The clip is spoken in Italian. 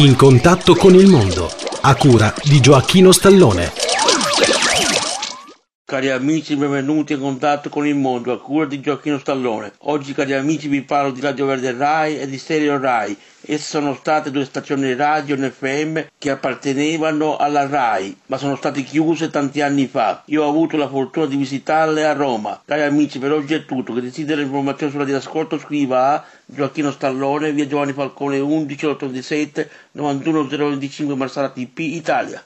In contatto con il mondo, a cura di Gioacchino Stallone. Cari amici, benvenuti in contatto con il mondo, a cura di Gioacchino Stallone. Oggi, cari amici, vi parlo di Radio Verde Rai e di Stereo Rai. Esse sono state due stazioni radio in FM che appartenevano alla Rai, ma sono state chiuse tanti anni fa. Io ho avuto la fortuna di visitarle a Roma. Cari amici, per oggi è tutto. Che desidera informazioni sulla di ascolto scriva a Gioacchino Stallone, via Giovanni Falcone 11 827 91 025 Marsala TP, Italia.